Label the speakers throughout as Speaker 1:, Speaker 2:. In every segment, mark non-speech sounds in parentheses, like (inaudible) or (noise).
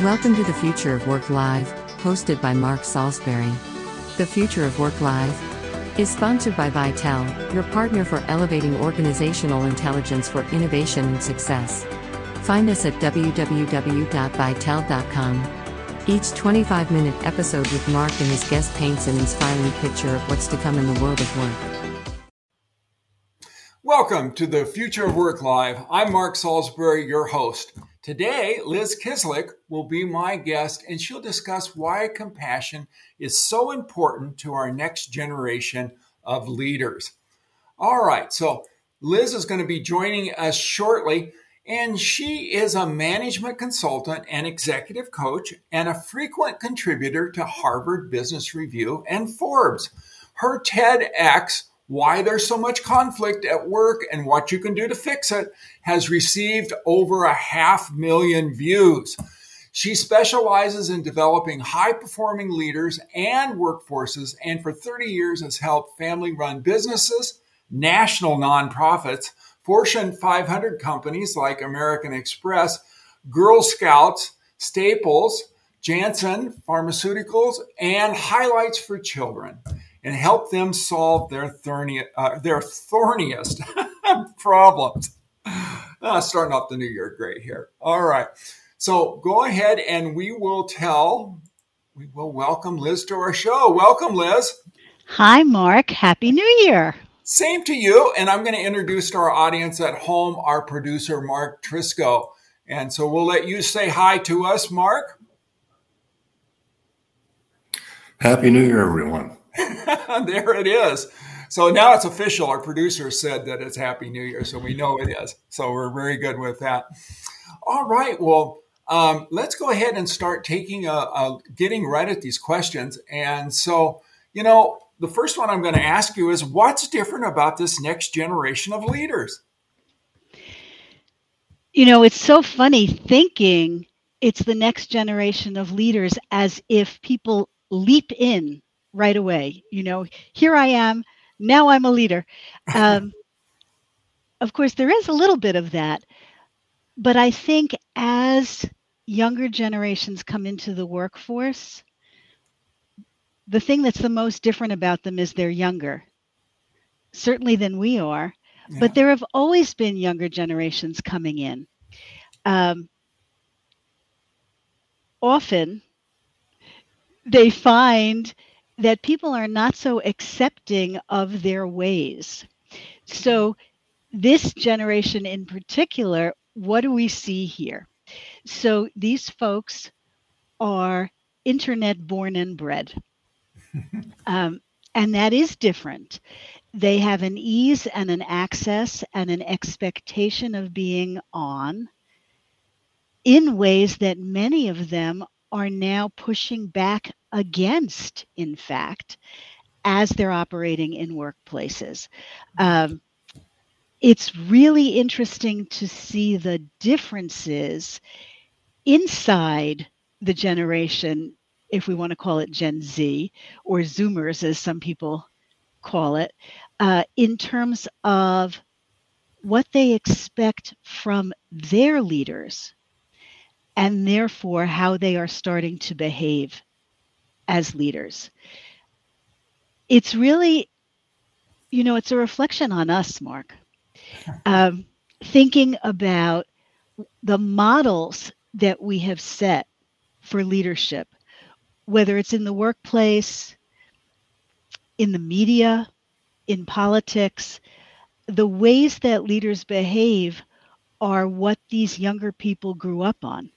Speaker 1: Welcome to the Future of Work Live, hosted by Mark Salisbury. The Future of Work Live is sponsored by Vitel, your partner for elevating organizational intelligence for innovation and success. Find us at www.vitel.com. Each 25 minute episode with Mark and his guest paints an inspiring picture of what's to come in the world of work.
Speaker 2: Welcome to the Future of Work Live. I'm Mark Salisbury, your host. Today, Liz Kislik will be my guest, and she'll discuss why compassion is so important to our next generation of leaders. All right, so Liz is going to be joining us shortly, and she is a management consultant and executive coach and a frequent contributor to Harvard Business Review and Forbes. Her TEDx why there's so much conflict at work and what you can do to fix it has received over a half million views. She specializes in developing high performing leaders and workforces, and for 30 years has helped family run businesses, national nonprofits, Fortune 500 companies like American Express, Girl Scouts, Staples, Janssen Pharmaceuticals, and Highlights for Children and help them solve their, thorny, uh, their thorniest (laughs) problems. Uh, starting off the new year great here. All right. So go ahead and we will tell, we will welcome Liz to our show. Welcome, Liz.
Speaker 3: Hi, Mark. Happy New Year.
Speaker 2: Same to you. And I'm going to introduce to our audience at home our producer, Mark Trisco. And so we'll let you say hi to us, Mark.
Speaker 4: Happy New Year, everyone. (laughs)
Speaker 2: there it is. So now it's official. Our producer said that it's Happy New Year, so we know it is. So we're very good with that. All right. Well, um, let's go ahead and start taking a, a, getting right at these questions. And so, you know, the first one I'm going to ask you is, what's different about this next generation of leaders?
Speaker 3: You know, it's so funny thinking it's the next generation of leaders as if people leap in right away. You know, here I am. Now I'm a leader. (laughs) Um, of course, there is a little bit of that. But I think as younger generations come into the workforce, the thing that's the most different about them is they're younger, certainly than we are. Yeah. But there have always been younger generations coming in. Um, often, they find that people are not so accepting of their ways. So, this generation in particular, what do we see here? So, these folks are internet born and bred. (laughs) um, and that is different. They have an ease and an access and an expectation of being on in ways that many of them are now pushing back against, in fact, as they're operating in workplaces. Um, it's really interesting to see the differences inside the generation, if we want to call it Gen Z or Zoomers, as some people call it, uh, in terms of what they expect from their leaders and therefore how they are starting to behave as leaders. It's really, you know, it's a reflection on us, Mark. (laughs) Um, thinking about the models that we have set for leadership, whether it's in the workplace, in the media, in politics, the ways that leaders behave are what these younger people grew up on.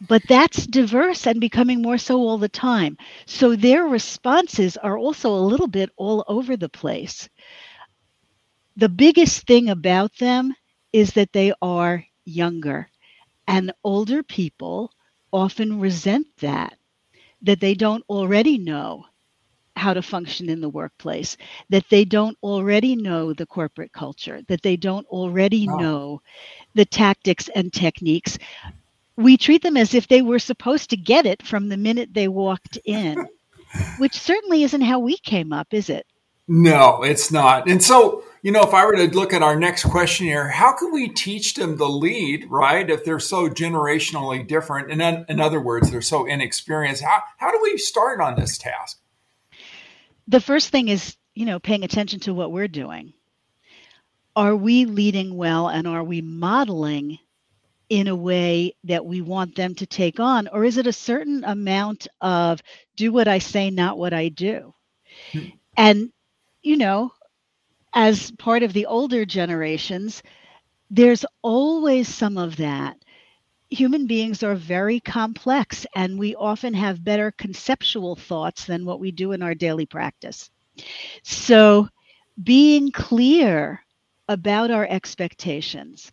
Speaker 3: But that's diverse and becoming more so all the time. So their responses are also a little bit all over the place. The biggest thing about them is that they are younger, and older people often resent that, that they don't already know how to function in the workplace, that they don't already know the corporate culture, that they don't already oh. know the tactics and techniques we treat them as if they were supposed to get it from the minute they walked in, (laughs) which certainly isn't how we came up, is it?
Speaker 2: No, it's not. And so, you know, if I were to look at our next question here, how can we teach them the lead, right? If they're so generationally different, and in, in other words, they're so inexperienced, how, how do we start on this task?
Speaker 3: The first thing is, you know, paying attention to what we're doing. Are we leading well and are we modeling in a way that we want them to take on? Or is it a certain amount of do what I say, not what I do? Hmm. And, you know, as part of the older generations, there's always some of that. Human beings are very complex, and we often have better conceptual thoughts than what we do in our daily practice. So, being clear about our expectations,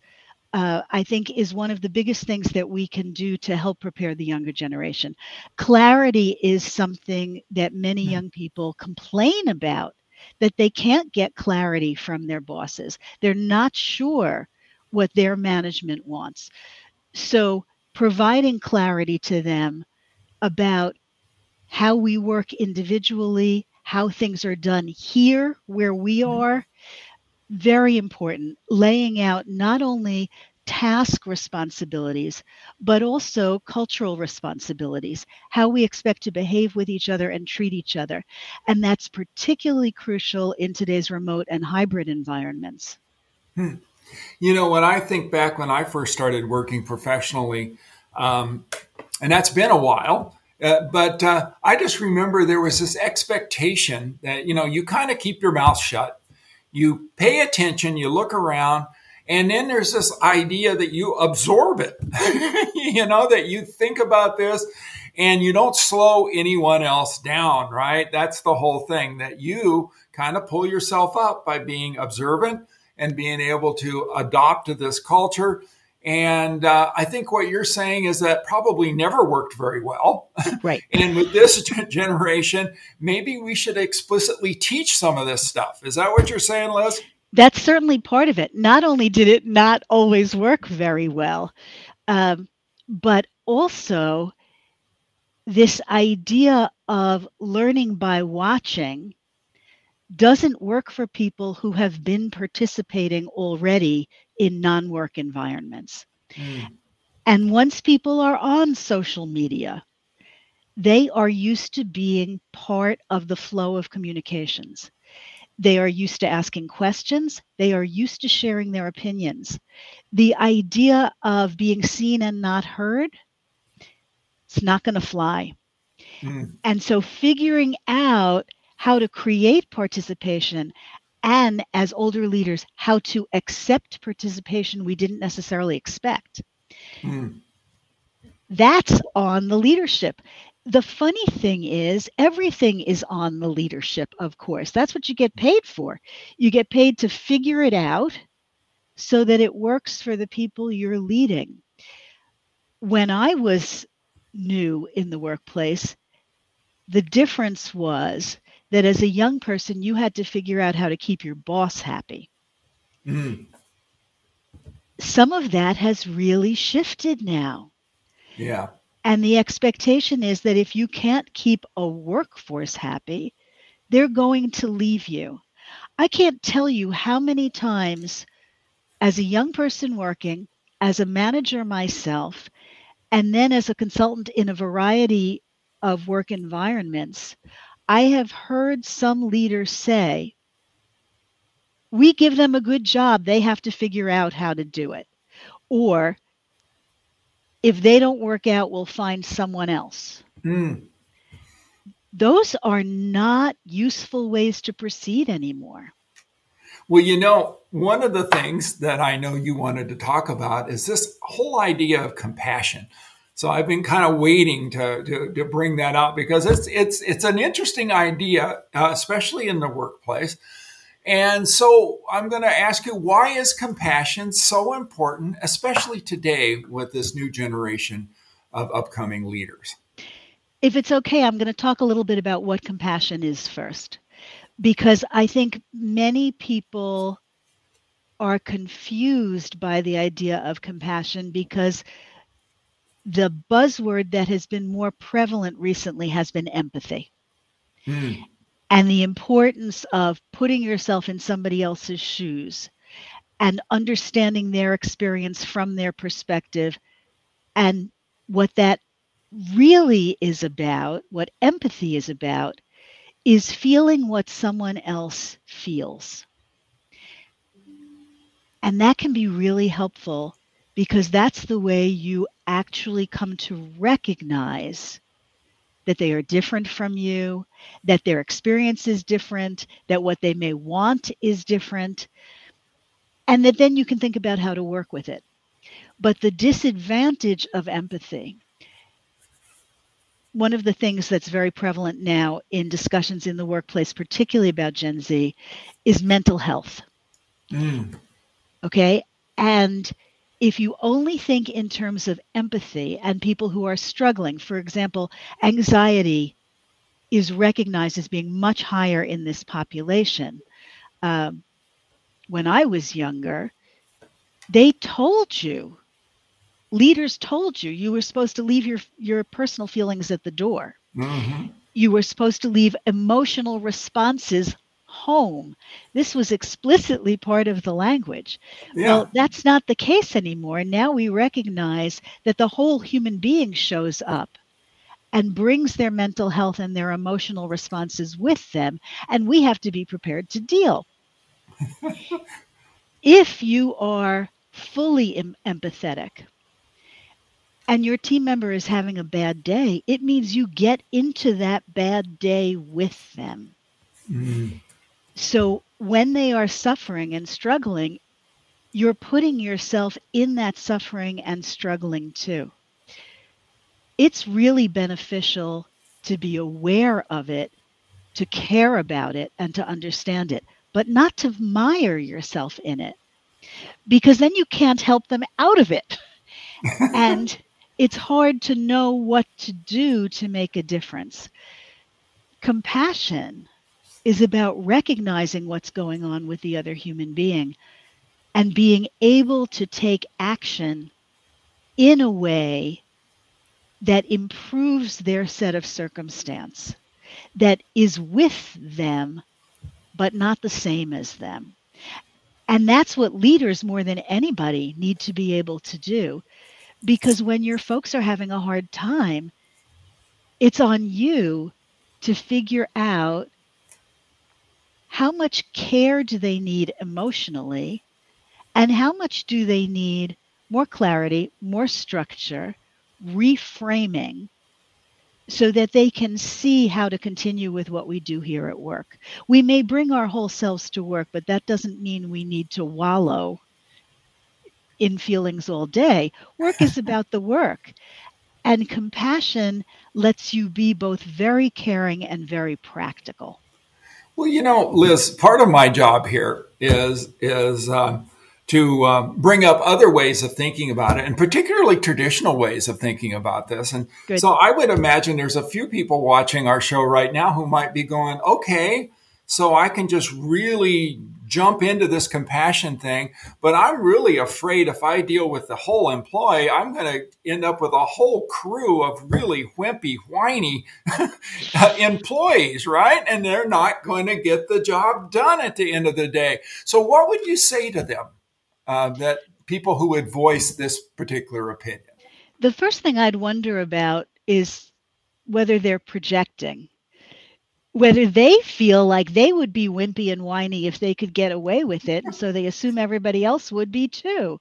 Speaker 3: uh, I think, is one of the biggest things that we can do to help prepare the younger generation. Clarity is something that many hmm. young people complain about that they can't get clarity from their bosses. They're not sure what their management wants. So, providing clarity to them about how we work individually, how things are done here where we mm-hmm. are, very important. Laying out not only task responsibilities, but also cultural responsibilities, how we expect to behave with each other and treat each other. And that's particularly crucial in today's remote and hybrid environments.
Speaker 2: Hmm. You know, when I think back when I first started working professionally, um, and that's been a while, uh, but uh, I just remember there was this expectation that, you know, you kind of keep your mouth shut, you pay attention, you look around, and then there's this idea that you absorb it, (laughs) you know, that you think about this and you don't slow anyone else down, right? That's the whole thing that you kind of pull yourself up by being observant and being able to adopt to this culture. And uh, I think what you're saying is that probably never worked very well. (laughs)
Speaker 3: Right.
Speaker 2: and with this generation, maybe we should explicitly teach some of this stuff. Is that what you're saying, Liz?
Speaker 3: that's certainly part of it. Not only did it not always work very well, um, but also this idea of learning by watching doesn't work for people who have been participating already in non work environments. Mm. And once people are on social media, they are used to being part of the flow of communications. They are used to asking questions. They are used to sharing their opinions. The idea of being seen and not heard, it's not going to fly. Mm. And so figuring out how to create participation and as older leaders, how to accept participation we didn't necessarily expect. Mm. That's on the leadership the funny thing is, everything is on the leadership, of course. That's what you get paid for. You get paid to figure it out so that it works for the people you're leading. When I was new in the workplace, the difference was that as a young person, you had to figure out how to keep your boss happy. Mm. Some of that has really shifted now.
Speaker 2: Yeah.
Speaker 3: And the expectation is that if you can't keep a workforce happy, they're going to leave you. I can't tell you how many times, as a young person working, as a manager myself, and then as a consultant in a variety of work environments, I have heard some leaders say, we give them a good job, they have to figure out how to do it. Or if they don't work out, we'll find someone else. Mm. Those are not useful ways to proceed anymore.
Speaker 2: Well, you know, one of the things that I know you wanted to talk about is this whole idea of compassion. So I've been kind of waiting to, to, to bring that out because it's it's it's an interesting idea, uh, especially in the workplace. And so I'm going to ask you why is compassion so important, especially today with this new generation of upcoming leaders?
Speaker 3: If it's okay, I'm going to talk a little bit about what compassion is first, because I think many people are confused by the idea of compassion because the buzzword that has been more prevalent recently has been empathy. Mm. and the importance of putting yourself in somebody else's shoes and understanding their experience from their perspective and what that really is about, what empathy is about, is feeling what someone else feels. And that can be really helpful because that's the way you actually come to recognize that they are different from you, that their experience is different, that what they may want is different, and that then you can think about how to work with it. But the disadvantage of empathy one of the things that's very prevalent now in discussions in the workplace, particularly about Gen Z, is mental health. Mm. Okay. And if you only think in terms of empathy and people who are struggling, for example, anxiety is recognized as being much higher in this population. Um, when I was younger, they told you leaders told you you were supposed to leave your your personal feelings at the door. Mm-hmm. You were supposed to leave emotional responses home. This was explicitly part of the language. Yeah. Well, that's not the case anymore. Now we recognize that the whole human being shows up and brings their mental health and their emotional responses with them, and we have to be prepared to deal. (laughs) if you are fully em- empathetic, and your team member is having a bad day, it means you get into that bad day with them. Mm. So when they are suffering and struggling, you're putting yourself in that suffering and struggling too. It's really beneficial to be aware of it, to care about it, and to understand it, but not to mire yourself in it because then you can't help them out of it. (laughs) and it's hard to know what to do to make a difference. Compassion is about recognizing what's going on with the other human being and being able to take action in a way that improves their set of circumstance, that is with them, but not the same as them. And that's what leaders, more than anybody, need to be able to do because when your folks are having a hard time, it's on you to figure out how much care do they need emotionally and how much do they need more clarity, more structure, reframing so that they can see how to continue with what we do here at work. We may bring our whole selves to work, but that doesn't mean we need to wallow in feelings all day. Work is about the work. And compassion lets you be both very caring and very practical.
Speaker 2: Well, you know, Liz, part of my job here is is uh, to uh, bring up other ways of thinking about it, and particularly traditional ways of thinking about this. And Good. so, I would imagine there's a few people watching our show right now who might be going, "Okay, so I can just really jump into this compassion thing. But I'm really afraid if I deal with the whole employee, I'm going to end up with a whole crew of really wimpy, whiny (laughs) employees, right? And they're not going to get the job done at the end of the day. So, what would you say to them uh, that people who would voice this particular opinion?
Speaker 3: The first thing I'd wonder about is whether they're projecting whether they feel like they would be wimpy and whiny if they could get away with it. And so they assume everybody else would be too.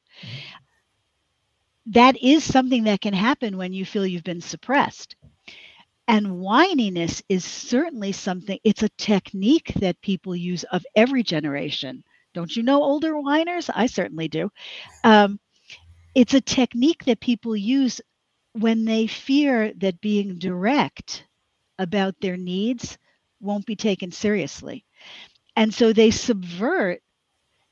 Speaker 3: That is something that can happen when you feel you've been suppressed. And whininess is certainly something, it's a technique that people use of every generation. Don't you know older whiners? I certainly do. Um, it's a technique that people use when they fear that being direct about their needs won't be taken seriously. And so they subvert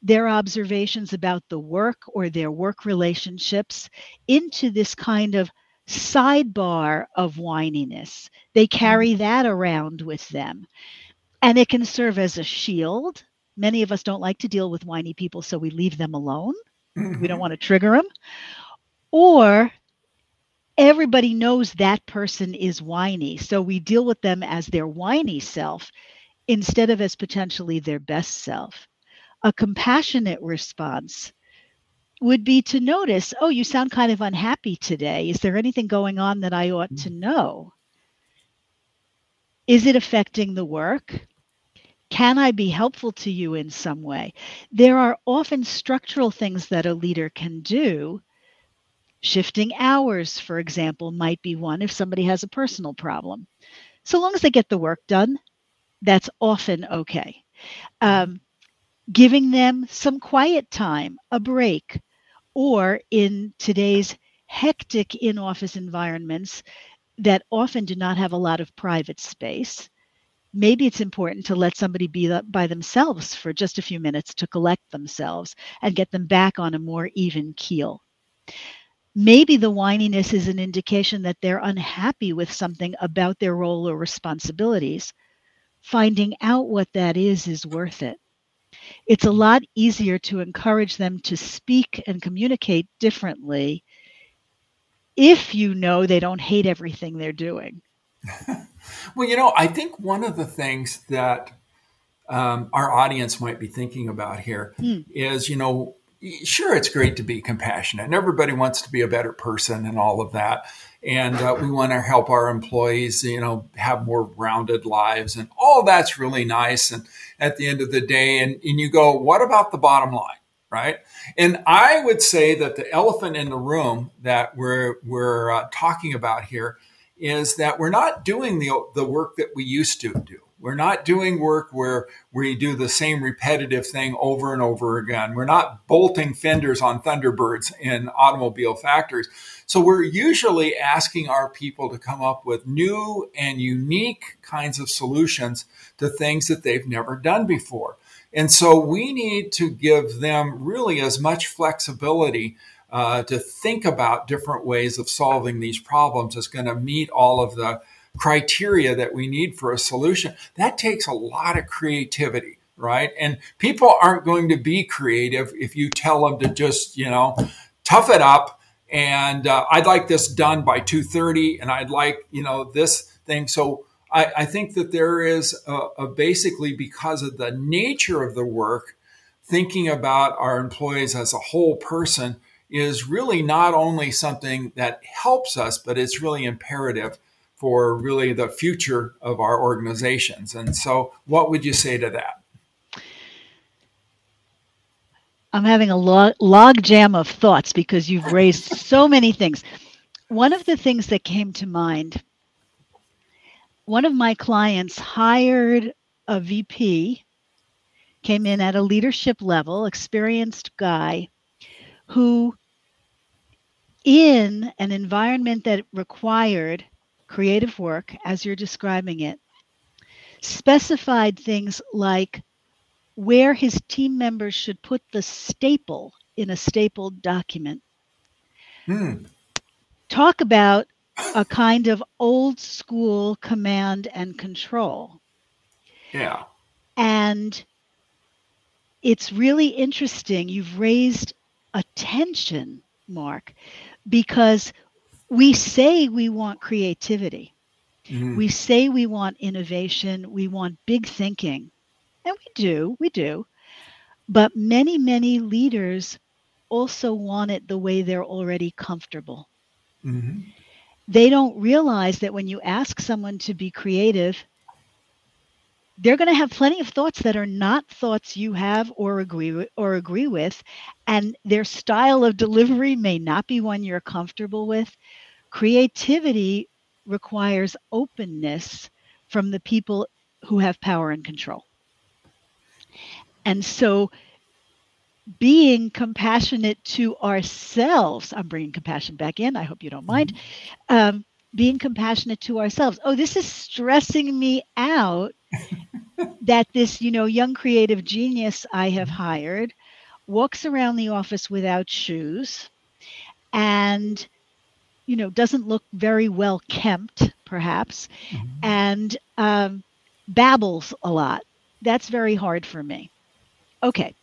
Speaker 3: their observations about the work or their work relationships into this kind of sidebar of whininess. They carry mm-hmm. that around with them. And it can serve as a shield. Many of us don't like to deal with whiny people, so we leave them alone. Mm-hmm. We don't mm-hmm. want to trigger them. Or everybody knows that person is whiny. So we deal with them as their whiny self instead of as potentially their best self. A compassionate response would be to notice, oh, you sound kind of unhappy today. Is there anything going on that I ought to mm. know? Is it affecting the work? Can I be helpful to you in some way? There are often structural things that a leader can do. Shifting hours, for example, might be one if somebody has a personal problem. So long as they get the work done, that's often okay. Um, giving them some quiet time, a break, or in today's hectic in office environments that often do not have a lot of private space, maybe it's important to let somebody be by themselves for just a few minutes to collect themselves and get them back on a more even keel. Maybe the whininess is an indication that they're unhappy with something about their role or responsibilities. Finding out what that is is worth it. It's a lot easier to encourage them to speak and communicate differently if you know they don't hate everything they're doing. (laughs)
Speaker 2: well, you know, I think one of the things that um, our audience might be thinking about here hmm. is, you know, sure, it's great to be compassionate, and everybody wants to be a better person and all of that. And uh, we want to help our employees, you know, have more rounded lives, and all that's really nice. And at the end of the day, and, and you go, what about the bottom line, right? And I would say that the elephant in the room that we're we're uh, talking about here is that we're not doing the the work that we used to do. We're not doing work where we do the same repetitive thing over and over again. We're not bolting fenders on Thunderbirds in automobile factories. So we're usually asking our people to come up with new and unique kinds of solutions to things that they've never done before. And so we need to give them really as much flexibility uh, to think about different ways of solving these problems as going to meet all of the criteria that we need for a solution, that takes a lot of creativity, right? And people aren't going to be creative if you tell them to just, you know, tough it up and uh, I'd like this done by 2:30 and I'd like, you know, this thing. So I, think that there is a, a basically because of the nature of the work, thinking about our employees as a whole person is really not only something that helps us, but it's really imperative for really the future of our organizations. And so, what would you say to that?
Speaker 3: I'm having a log, log jam of thoughts because you've raised (laughs) so many things. One of the things that came to mind one of my clients hired a VP, came in at a leadership level, experienced guy who, in an environment that required creative work, as you're describing it, specified things like where his team members should put the staple in a stapled document. Hmm. Talk about a kind of old school command and control.
Speaker 2: Yeah.
Speaker 3: And it's really interesting. You've raised attention, Mark, because we say we want creativity. Mm-hmm. We say we want innovation, we want big thinking. And we do, we do. But many, many leaders also want it the way they're already comfortable. Mm-hmm. They don't realize that when you ask someone to be creative, they're going to have plenty of thoughts that are not thoughts you have or agree with, or agree with and their style of delivery may not be one you're comfortable with. Creativity requires openness from the people who have power and control. And so being compassionate to ourselves i'm bringing compassion back in i hope you don't mind um, being compassionate to ourselves. Oh this is stressing me out (laughs) that this, you know, young creative genius I have hired walks around the office without shoes and you know doesn't look very well kempt perhaps mm-hmm. and um, babbles a lot. That's very hard for me. Okay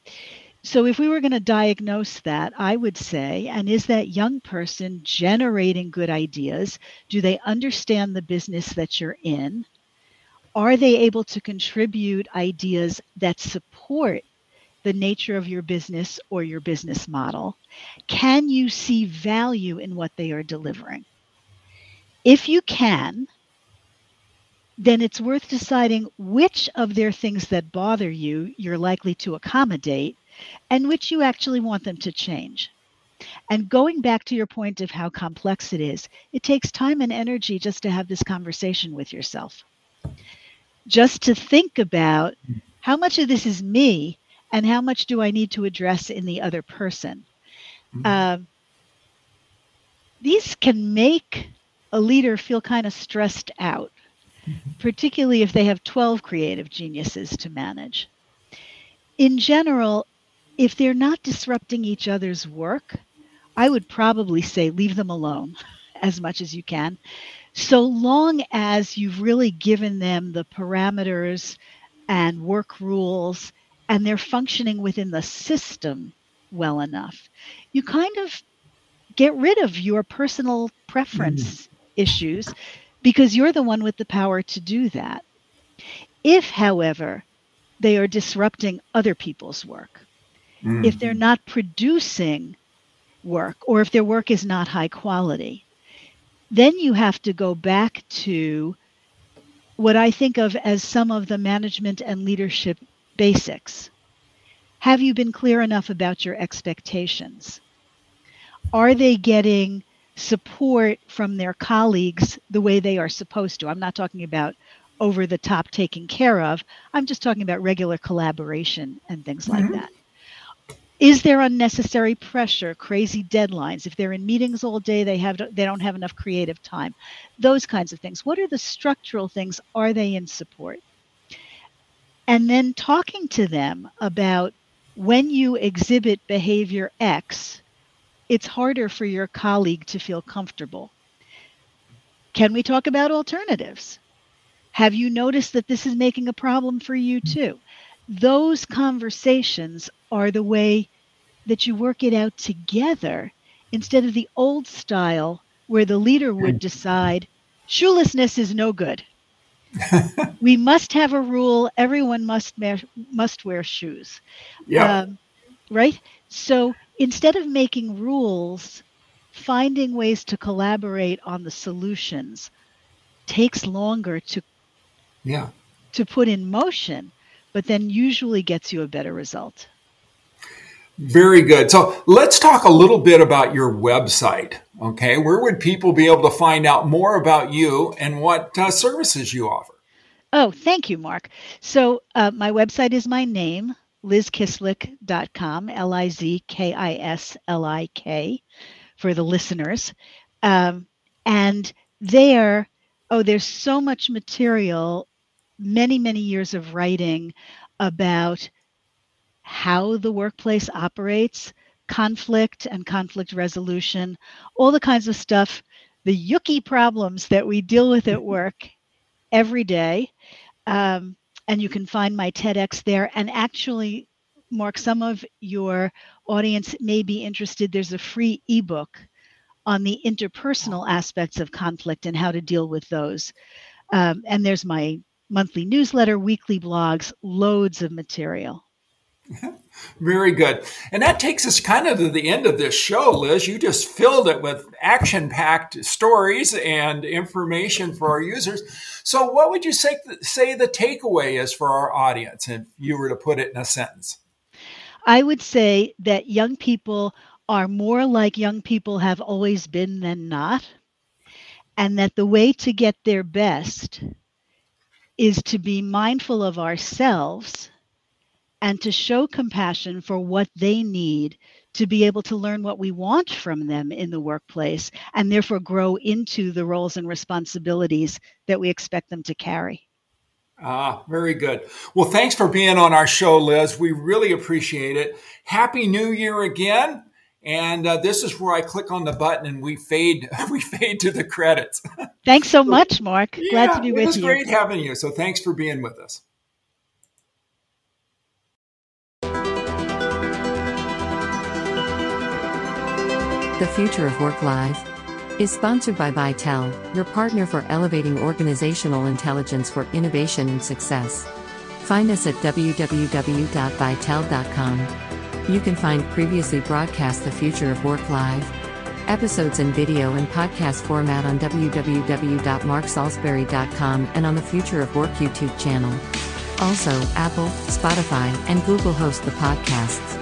Speaker 3: so if we were going to diagnose that i would say and is that young person generating good ideas do they understand the business that you're in Are they able to contribute ideas that support the nature of your business or your business model? Can you see value in what they are delivering? If you can, then it's worth deciding which of their things that bother you you're likely to accommodate and which you actually want them to change. And going back to your point of how complex it is, it takes time and energy just to have this conversation with yourself. Just to think about how much of this is me and how much do I need to address in the other person. Um, these can make a leader feel kind of stressed out, mm-hmm. particularly if they have 12 creative geniuses to manage. In general, if they're not disrupting each other's work, I would probably say leave them alone (laughs) as much as you can, so long as you've really given them the parameters and work rules and they're functioning within the system well enough. You kind of get rid of your personal preference mm. issues because you're the one with the power to do that. If, however, they are disrupting other people's work, mm. if they're not producing work or if their work is not high quality, then you have to go back to what I think of as some of the management and leadership basics. Have you been clear enough about your expectations? Are they getting support from their colleagues the way they are supposed to? I'm not talking about over the top taken care of. I'm just talking about regular collaboration and things mm-hmm. like that. Is there unnecessary pressure, crazy deadlines? If they're in meetings all day, they have they don't have enough creative time. Those kinds of things. What are the structural things? Are they in support? And then talking to them about when you exhibit behavior X, it's harder for your colleague to feel comfortable. Can we talk about alternatives? Have you noticed that this is making a problem for you too? Those conversations are the way that you work it out together instead of the old style where the leader would decide shoelessness is no good. (laughs) we must have a rule everyone must must wear shoes.
Speaker 2: Yeah. Um,
Speaker 3: right? So instead of making rules, finding ways to collaborate on the solutions takes longer to
Speaker 2: yeah
Speaker 3: to put in motion, but then usually gets you a better result.
Speaker 2: Very good. So let's talk a little bit about your website. Okay. Where would people be able to find out more about you and what uh, services you offer?
Speaker 3: Oh, thank you, Mark. So uh, my website is my name, lizkislik.com, L I Z K I S L I K for the listeners. Um, and there, oh, there's so much material, many, many years of writing about how the workplace operates, conflict and conflict resolution, all the kinds of stuff, the yucky problems that we deal with at (laughs) work every day. Um, and you can find my TEDx there. And actually, Mark, some of your audience may be interested. There's a free ebook on the interpersonal aspects of conflict and how to deal with those. Um, and there's my monthly newsletter, weekly blogs, loads of material. (laughs)
Speaker 2: Very good. And that takes us kind of to the end of this show, Liz. You just filled it with action packed stories and information for our users. So, what would you say, say the takeaway is for our audience if you were to put it in a sentence?
Speaker 3: I would say that young people are more like young people have always been than not, and that the way to get their best is to be mindful of ourselves and to show compassion for what they need to be able to learn what we want from them in the workplace and therefore grow into the roles and responsibilities that we expect them to carry.
Speaker 2: Ah, very good. Well, thanks for being on our show, Liz. We really appreciate it. Happy New Year again. And uh, this is where I click on the button and we fade (laughs) we fade to the credits.
Speaker 3: Thanks so (laughs) much, Mark. Glad yeah, to be with you.
Speaker 2: It was great having you. So thanks for being with us.
Speaker 1: The Future of Work Live is sponsored by Vitel, your partner for elevating organizational intelligence for innovation and success. Find us at www.vitel.com. You can find previously broadcast The Future of Work Live, episodes in video and podcast format on www.marksalisbury.com and on the Future of Work YouTube channel. Also, Apple, Spotify, and Google host the podcasts.